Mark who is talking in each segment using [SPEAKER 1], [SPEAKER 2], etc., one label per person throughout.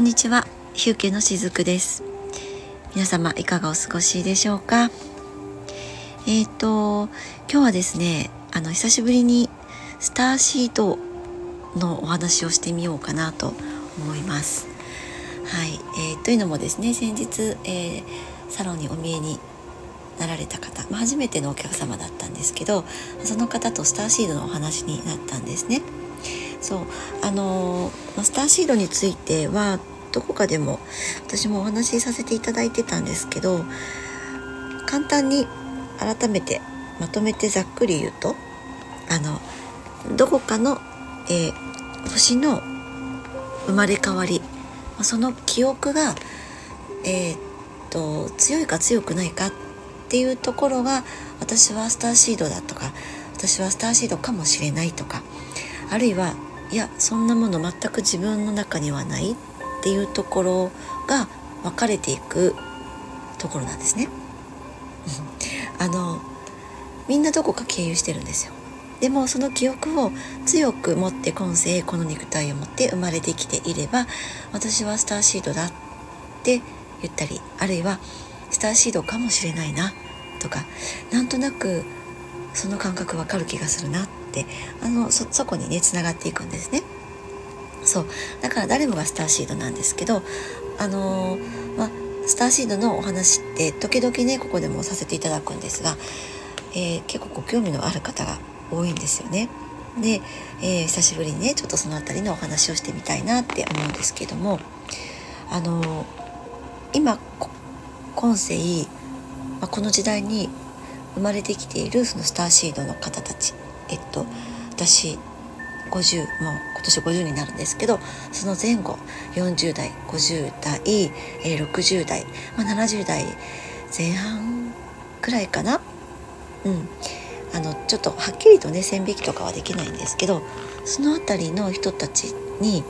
[SPEAKER 1] んにちは、ヒューケのしずくです。皆様いかがお過ごしでしょうか？えっ、ー、と今日はですねあの久しぶりにスターシートのお話をしてみようかなと思います。はい、えー、というのもですね先日、えー、サロンにお見えになられた方、まあ、初めてのお客様だったんですけどその方とスターシードのお話になったんですね。そう。あのスターシードについてはどこかでも私もお話しさせていただいてたんですけど簡単に改めてまとめてざっくり言うとあのどこかの、えー、星の生まれ変わりその記憶が、えー、っと強いか強くないかっていうところが私はスターシードだとか私はスターシードかもしれないとかあるいはいやそんなもの全く自分の中にはないっていうところが分かれていくところなんですね。あのみんなどこか経由してるんですよ。でもその記憶を強く持って今世この肉体を持って生まれてきていれば私はスターシードだって言ったりあるいはスターシードかもしれないなとかなんとなくその感覚わかる気がするなってあのそそこにねつながっていくんですね。そうだから誰もがスターシードなんですけどあのー、まあスターシードのお話って時々ねここでもさせていただくんですが、えー、結構ご興味のある方が多いんですよね。で、えー、久しぶりにねちょっとその辺りのお話をしてみたいなって思うんですけどもあの今今世、まあ、この時代に生まれてきているそのスターシードの方たちえっと私50もう今年50になるんですけどその前後40代50代、え、60代、まあ、70代前半くらいかな？うんあのちょっとはっきりとね線引きとかはできないんですけどその辺りの人たちに、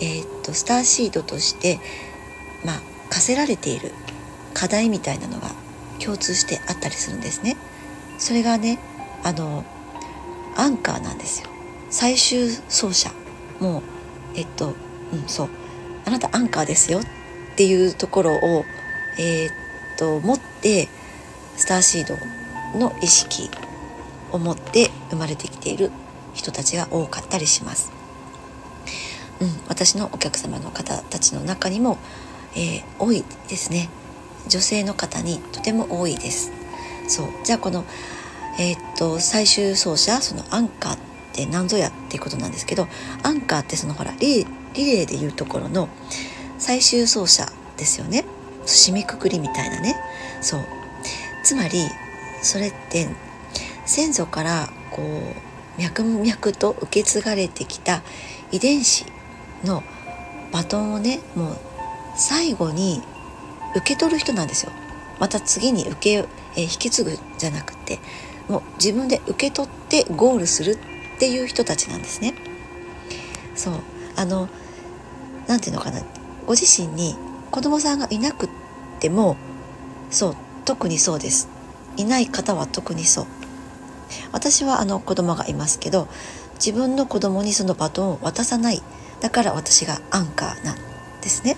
[SPEAKER 1] えー、っとスターシードとしてまあ課せられている課題みたいなのが共通してあったりするんですね。それがねあのアンカーなんですよ。最終走者。もうえっとうんそう。あなたアンカーですよっていうところをえー、っと持ってスターシードの意識を持って生まれてきている人たちが多かったりします。うん、私のお客様の方たちの中にも、えー、多いですね。女性の方にとても多いです。そう。じゃあこのえー、っと最終走者そのアンカーって何ぞやっていうことなんですけどアンカーってそのほらリレーでいうところの最終走者ですよね。締めくくりみたいなね。そう。つまりそれって先祖からこう脈々と受け継がれてきた遺伝子のバトンをねもう最後に受け取る人なんですよ。また次に受け、えー、引き継ぐじゃなくてもう自分で受け取ってゴールするっていう人たちなんですね。そう。あの何て言うのかな。ご自身に子供さんがいなくてもそう特にそうです。いない方は特にそう。私はあの子供がいますけど自分の子供にそのバトンを渡さない。だから私がアンカーなんですね。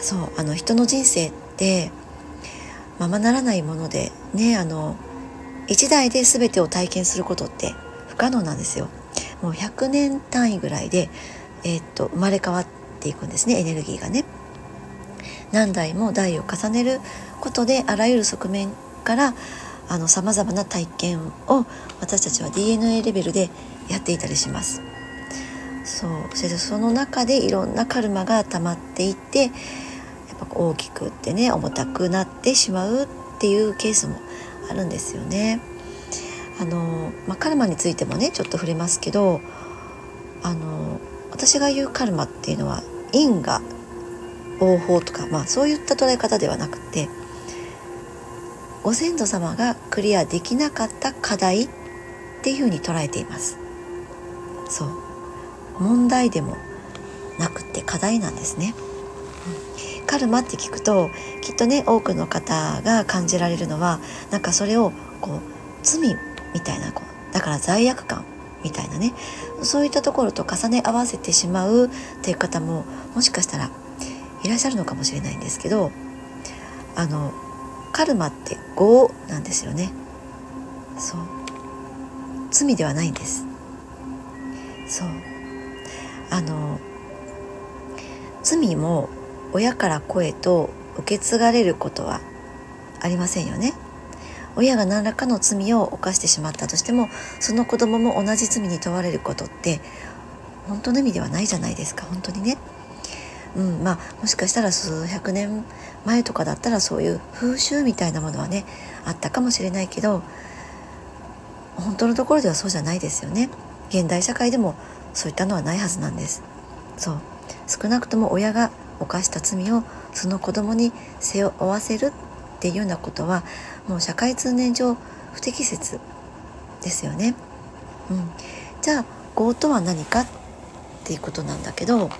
[SPEAKER 1] そう。あの人の人生ってままならないものでねあの一代で全てを体験することって不可能なんですよ。もう100年単位ぐらいで、えー、っと生まれ変わっていくんですねエネルギーがね。何代も代を重ねることであらゆる側面からさまざまな体験を私たちは DNA レベルでやっていたりします。そうそれでその中でいろんなカルマが溜まっていってやっぱ大きくってね重たくなってしまうっていうケースもあるんですよね。あの、まあ、カルマについてもねちょっと触れますけどあの私が言うカルマっていうのは因果応報とか、まあ、そういった捉え方ではなくてご先祖様がクリアできなかった課題っていうふうに捉えています。そう問題でもなくて課題なんですね。カルマって聞くときっとね多くの方が感じられるのはなんかそれをこう罪みたいなこうだから罪悪感みたいなね。そういったところと重ね合わせてしまうっていう方ももしかしたらいらっしゃるのかもしれないんですけどあのカルマって業なんですよね。そう。罪ではないんです。そう。あの罪も親から子へと受け継がれることはありませんよね親が何らかの罪を犯してしまったとしてもその子供も同じ罪に問われることって本当の意味ではないじゃないですか本当にね。うんまあ、もしかしたら数百年前とかだったらそういう風習みたいなものはねあったかもしれないけど本当のところではそうじゃないですよね。現代社会でもそういったのはないはずなんです。そう少なくとも親が犯した罪をその子供に背負わせるっていうようなことはもう社会通念上不適切ですよね。うん、じゃあ業とは何かっていうことなんだけど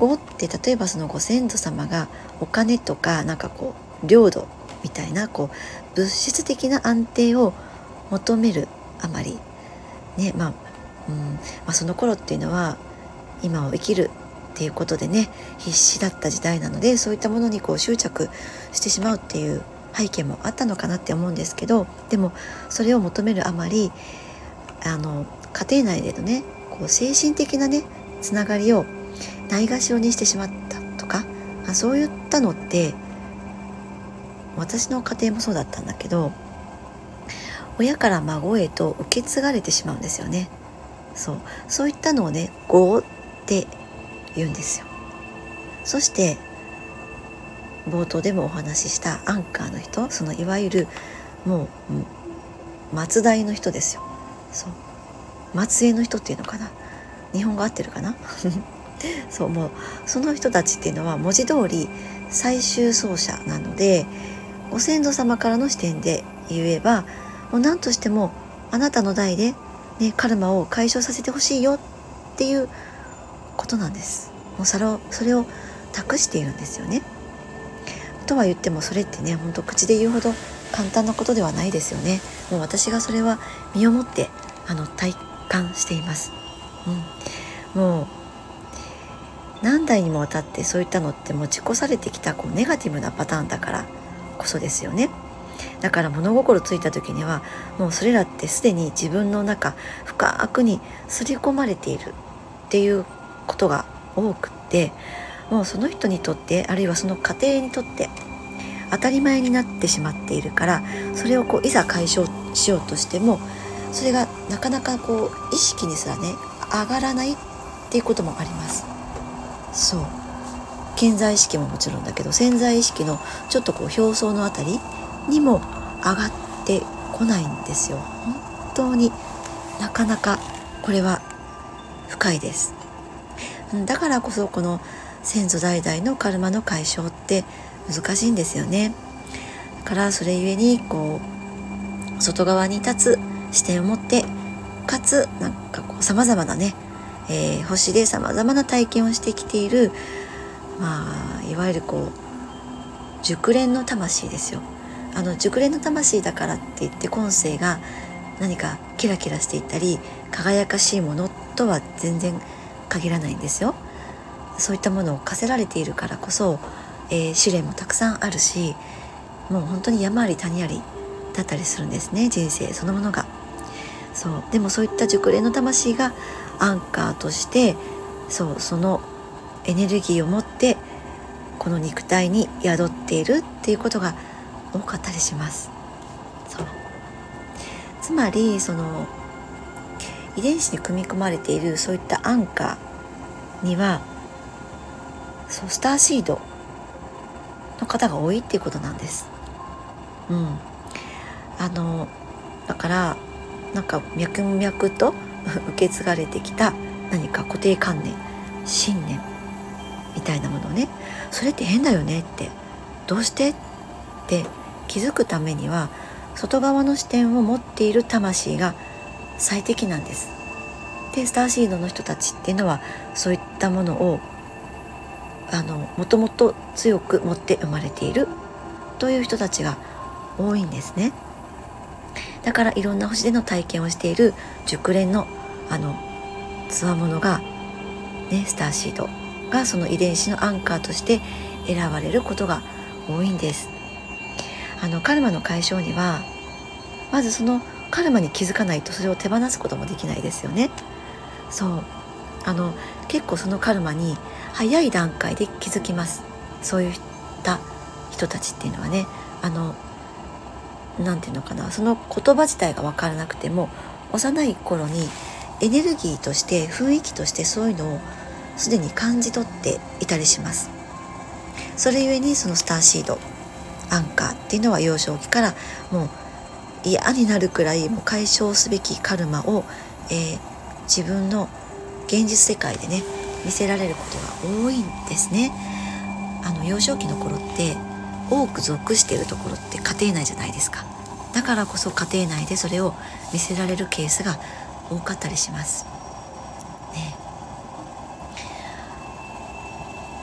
[SPEAKER 1] 業って例えばそのご先祖様がお金とかなんかこう領土みたいなこう物質的な安定を求めるあまり。ねまあ、うん。まあ、その頃っていうのは今を生きるっていうことでね必死だった時代なのでそういったものにこう執着してしまうっていう背景もあったのかなって思うんですけどでもそれを求めるあまりあの家庭内でのねこう精神的なねつながりをないがしろにしてしまったとかあそういったのって私の家庭もそうだったんだけど親から孫へと受け継がれてしまうんですよね。そう。そういったのをね「業」って言うんですよ。そして冒頭でもお話ししたアンカーの人そのいわゆるもう末代の人ですよ。そう。末裔の人っていうのかな？日本語合ってるかな？そうもうその人たちっていうのは文字通り最終走者なのでご先祖様からの視点で言えばもう何としてもあなたの代で、ね、カルマを解消させてほしいよっていうことなんです。もうそれをそれを託しているんですよね。とは言ってもそれってねほんと口で言うほど簡単なことではないですよね。もう私がそれは身をもってあの体感しています、うん、もう何代にもわたってそういったのって持ち越されてきたこうネガティブなパターンだからこそですよね。だから物心ついた時にはもうそれらってすでに自分の中深くに刷り込まれているっていうことが多くってもうその人にとってあるいはその家庭にとって当たり前になってしまっているからそれをこういざ解消しようとしてもそれがなかなかこう意識にすらね上がらないっていうこともあります。そう。健在意識ももちろんだけど潜在意識のちょっとこう表層のあたりにも上がってこないんですよ。本当になかなかこれは深いです。だからこそこの先祖代々のカルマの解消って難しいんですよね。だからそれゆえにこう外側に立つ視点を持ってかつなんかこうさまざまなね、えー、星でさまざまな体験をしてきているまあいわゆるこう熟練の魂ですよ。あの熟練の魂だからって言って今世が何かキラキラしていったり輝かしいものとは全然違限らないんですよ。そういったものを課せられているからこそ、えー、試練もたくさんあるしもう本当に山あり谷ありだったりするんですね人生そのものが。そうでもそういった熟練の魂がアンカーとしてそうそのエネルギーを持ってこの肉体に宿っているっていうことが多かったりします。そうつまりその遺伝子に組み込まれているそういったアンカーにはそうスターシードの方が多いっていうことなんです。うん、あのだからなんか脈々と 受け継がれてきた何か固定観念信念みたいなものをね。それって変だよねってどうして？って気づくためには外側の視点を持っている魂が最適なんです。でスターシードの人たちっていうのはそういったものをあのもともと強く持って生まれているという人たちが多いんですね。だからいろんな星での体験をしている熟練のあのつわものが、ね、スターシードがその遺伝子のアンカーとして選ばれることが多いんです。あのカルマの解消にはまずそのカルマに気づかないとそれを手放すこともできないですよね。そう。あの結構そのカルマに早い段階で気づきます。そういった人たちっていうのはね。あの何て言うのかな。その言葉自体が分からなくても幼い頃にエネルギーとして雰囲気としてそういうのをすでに感じ取っていたりします。それゆえにそのスターシードアンカーっていうのは幼少期からもう嫌になるくらいもう解消すべきカルマを、えー、自分の現実世界でね見せられることが多いんですね。あの幼少期の頃って多く属しているところって家庭内じゃないですか。だからこそ家庭内でそれを見せられるケースが多かったりします。ね。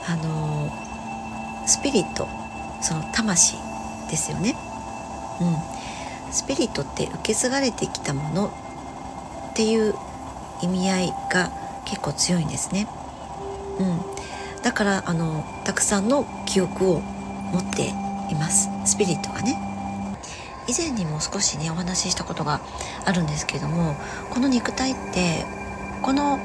[SPEAKER 1] あのスピリットその魂ですよね。うん。スピリットって受け継がれてきたものっていう意味合いが結構強いんですね。うん、だからあのたくさんの記憶を持っていますスピリットがね。以前にも少しねお話ししたことがあるんですけどもこの肉体ってこの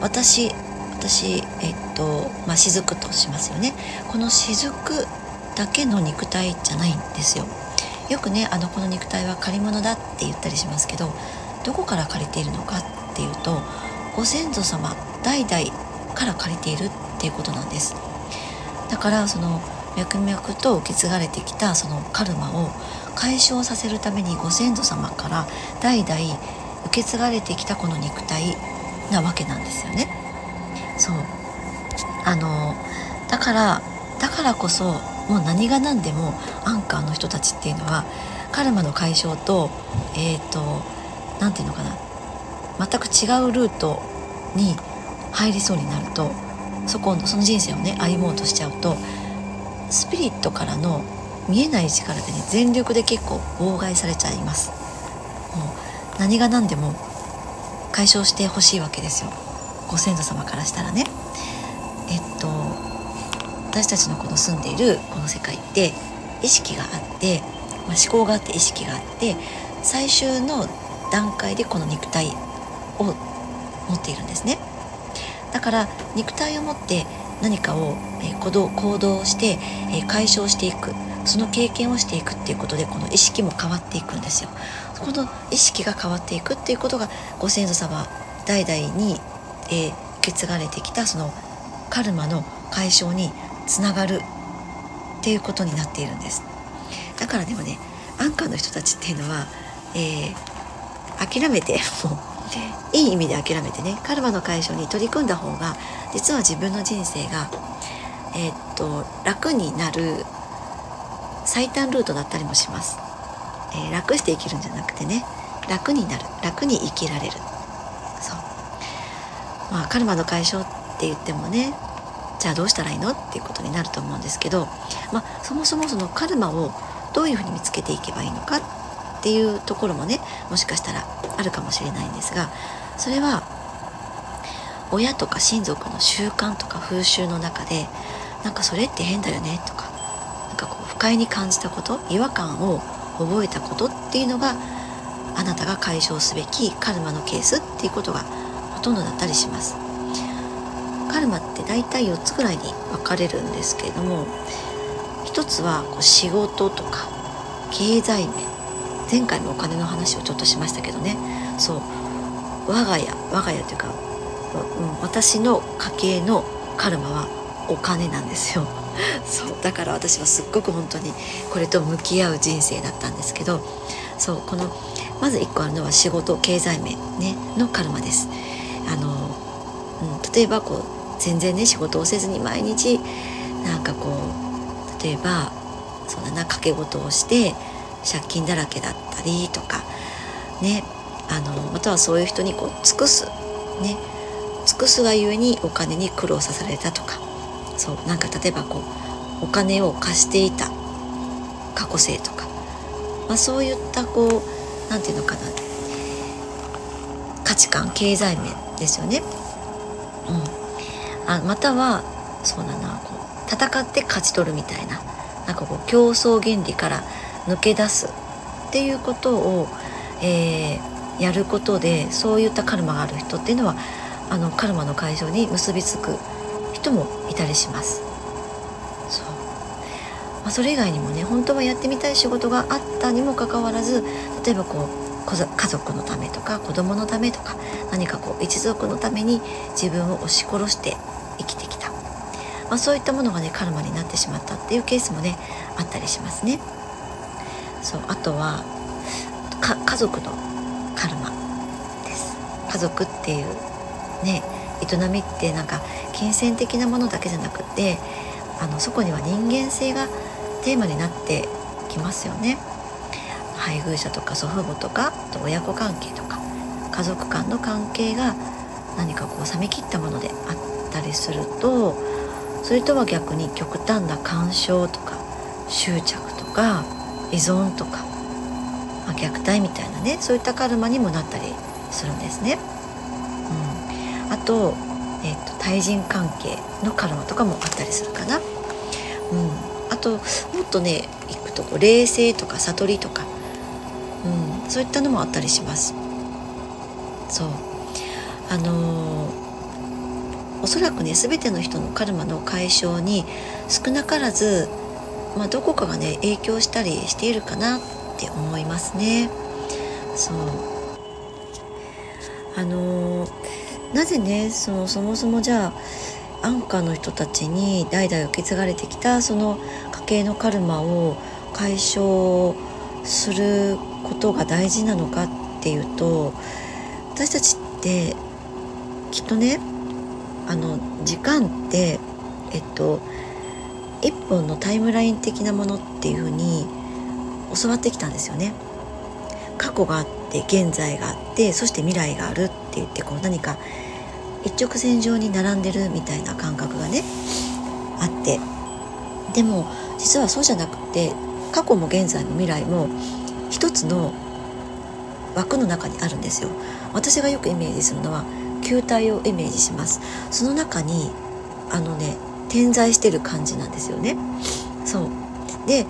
[SPEAKER 1] 私私えっとまあ雫としますよねこの雫だけの肉体じゃないんですよよくねあのこの肉体は借り物だって言ったりしますけどどこから借りているのかっていうとご先祖様代々から借りているっていうことなんです。だからその脈々と受け継がれてきたそのカルマを解消させるためにご先祖様から代々受け継がれてきたこの肉体なわけなんですよね。そう。あのだからだからこそもう何が何でもアンカーの人たちっていうのはカルマの解消とえっ、ー、と何て言うのかな。全く違うルートに入りそうになるとそこのその人生をね歩もうとしちゃうとスピリットからの見えない力でね全力で結構妨害されちゃいます。もう何が何でも解消してほしいわけですよ。ご先祖様からしたらね。私たちのこの住んでいるこの世界って意識があって、まあ、思考があって意識があって最終の段階でこの肉体を持っているんですね。だから肉体を持って何かを、えー、行動行動して、えー、解消していくその経験をしていくっていうことでこの意識も変わっていくんですよ。この意識が変わっていくっていうことがご先祖様代々に、えー、受け継がれてきたそのカルマの解消につながるっていうことになっているんです。だからでもねアンカーの人たちっていうのは、えー、諦めてもういい意味で諦めてねカルマの解消に取り組んだ方が実は自分の人生が、えー、っと楽になる最短ルートだったりもします、えー、楽して生きるんじゃなくてね楽になる楽に生きられる。そう。まあカルマの解消って言ってもねじゃあどうしたらいいの？っていうことになると思うんですけど、まあ、そもそもそのカルマをどういうふうに見つけていけばいいのかっていうところもねもしかしたらあるかもしれないんですがそれは親とか親族の習慣とか風習の中でなんかそれって変だよねとかなんかこう不快に感じたこと違和感を覚えたことっていうのがあなたが解消すべきカルマのケースっていうことがほとんどだったりします。カルマって大体4つぐらいに分かれるんですけれども一つはこう仕事とか経済面。前回もお金の話をちょっとしましたけどね。そう。我が家我が家というか、うん、私の家計のカルマはお金なんですよ。そう。だから私はすっごく本当にこれと向き合う人生だったんですけどそう。このまず1個あるのは仕事経済面、ね、のカルマです。あの、うん、例えばこう全然ね仕事をせずに毎日なんかこう例えばそうだな掛け事をして借金だらけだったりとかねあのまたはそういう人にこう尽くすね尽くすがゆえにお金に苦労させられたとかそうなんか例えばこうお金を貸していた過去性とか、まあ、そういったこう何て言うのかな価値観経済面ですよね。うん、あまたはそうだなこう戦って勝ち取るみたいななんかこう競争原理から抜け出すっていうことを、えー、やることでそういったカルマがある人っていうのはあのカルマの解消に結びつく人もいたりします。そうまあ、それ以外にもね本当はやってみたい仕事があったにもかかわらず例えばこう家族のためとか子供のためとか何かこう一族のために自分を押し殺して、あ、そういったものがねカルマになってしまったっていうケースもねあったりしますね。そうあとは家族のカルマです家族っていうね営みってなんか金銭的なものだけじゃなくてあのそこには人間性がテーマになってきますよね。配偶者とか祖父母とかと親子関係とか家族間の関係が何かこう冷め切ったものであったりするとそれとは逆に極端な干渉とか執着とか依存とか、まあ、虐待みたいなねそういったカルマにもなったりするんですね。うん、あと,、えーと、対人関係のカルマとかもあったりするかな。うん、あともっとねいくとこう冷静とか悟りとか。うん、そういったのもあったりします。そう。あのー、おそらくね全ての人のカルマの解消に少なからず、まあ、どこかがね影響したりしているかなって思いますね。そう。あの、なぜねそのそもそもじゃあ安価の人たちに代々受け継がれてきたその家系のカルマを解消することが大事なのかっていうと私たちってきっとねあの時間ってえっと一本のタイムライン的なものっていうふうに教わってきたんですよね。過去があって現在があってそして未来があるって言ってこう何か一直線上に並んでるみたいな感覚がねあってでも実はそうじゃなくて過去も現在も未来も一つの枠の中にあるんですよ私がよくイメージするのは球体をイメージします。その中にあのね点在してる感じなんですよね。そう。で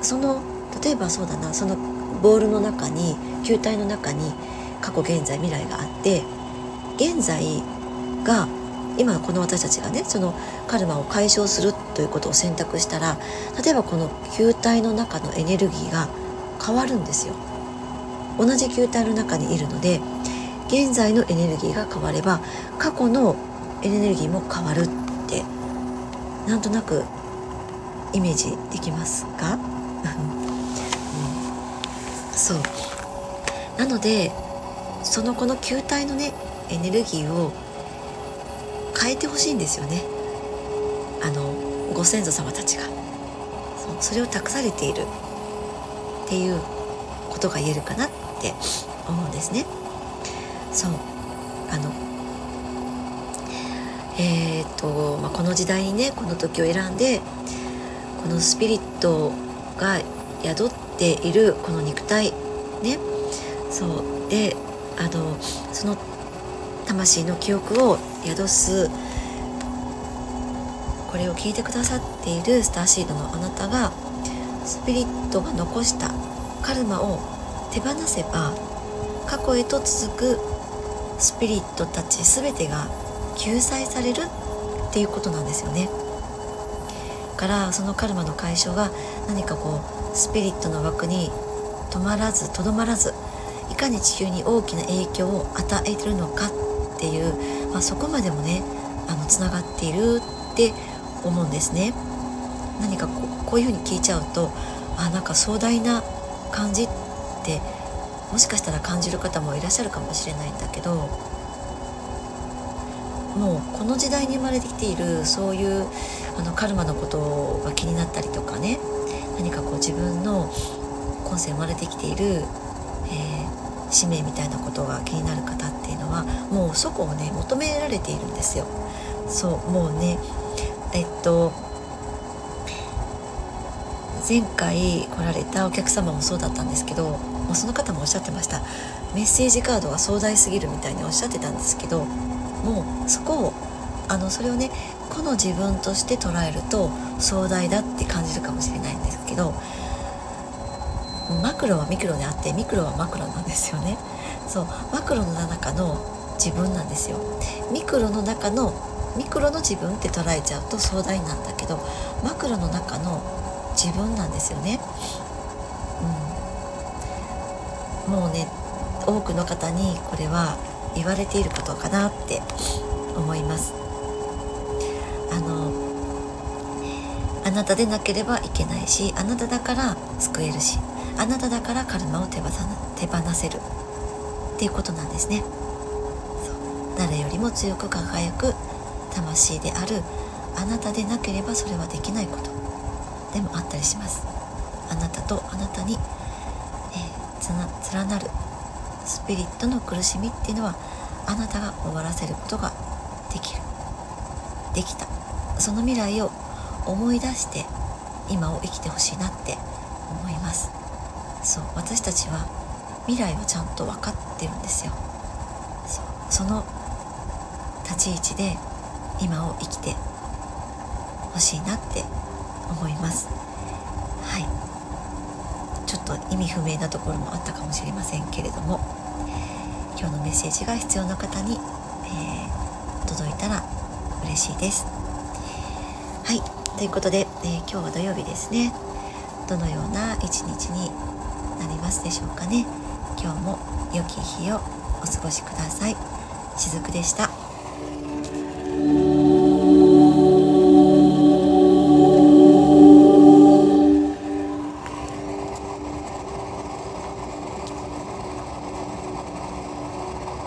[SPEAKER 1] その例えばそうだなそのボールの中に球体の中に過去現在未来があって現在が今この私たちがねそのカルマを解消するということを選択したら例えばこの球体の中のエネルギーが変わるんですよ。同じ球体の中にいるので現在のエネルギーが変われば過去のエネルギーも変わるってなんとなくイメージできますか、うん、そう。なのでそのこの球体のねエネルギーを変えてほしいんですよね。あのご先祖様たちが。それを託されているっていうことが言えるかなって思うんですね。そう。あのえー、っと、まあ、この時代にねこの時を選んでこのスピリットが宿っているこの肉体ね。そう。であのその魂の記憶を宿すこれを聞いてくださっているスターシードのあなたがスピリットが残したカルマを手放せば過去へと続くスピリットたち全てが救済されるっていうことなんですよね。からそのカルマの解消が何かこうスピリットの枠に止まらずとどまらずいかに地球に大きな影響を与えてるのかっていう、まあ、そこまでもねあのつながっているって思うんですね。何かこうこういうふうに聞いちゃうとあなんか壮大な感じってもしかしたら感じる方もいらっしゃるかもしれないんだけどもうこの時代に生まれてきているそういうあのカルマのことが気になったりとかね何かこう自分の今世生まれてきている、えー、使命みたいなことが気になる方っていうのはもうそこをね求められているんですよ。そうもうねえっと前回来られたお客様もそうだったんですけどもうその方もおっしゃってました。メッセージカードが壮大すぎるみたいにおっしゃってたんですけどもうそこをあのそれをね個の自分として捉えると壮大だって感じるかもしれないんですけどマクロはミクロであってミクロはマクロなんですよね。そうマクロの中の自分なんですよ。ミクロの中のミクロの自分って捉えちゃうと壮大なんだけどマクロの中の自分なんですよね、うん、もうね多くの方にこれは言われていることかなって思います。あのあなたでなければいけないしあなただから救えるしあなただからカルマを手放手放せる。っていうことなんですね。誰よりも強く輝く魂であるあなたでなければそれはできないこと。でもあったりします。あなたとあなたに、えー、連なるスピリットの苦しみっていうのはあなたが終わらせることができる。できた。その未来を思い出して今を生きてほしいなって思います。そう。私たちは未来はちゃんと分かってるんですよ。そその立ち位置で今を生きてほしいなって思います。はい。ちょっと意味不明なところもあったかもしれませんけれども今日のメッセージが必要な方に、えー、届いたら嬉しいです。はい。ということで、えー、今日は土曜日ですね。どのような一日になりますでしょうかね。今日も良き日をお過ごしください。しずくでした。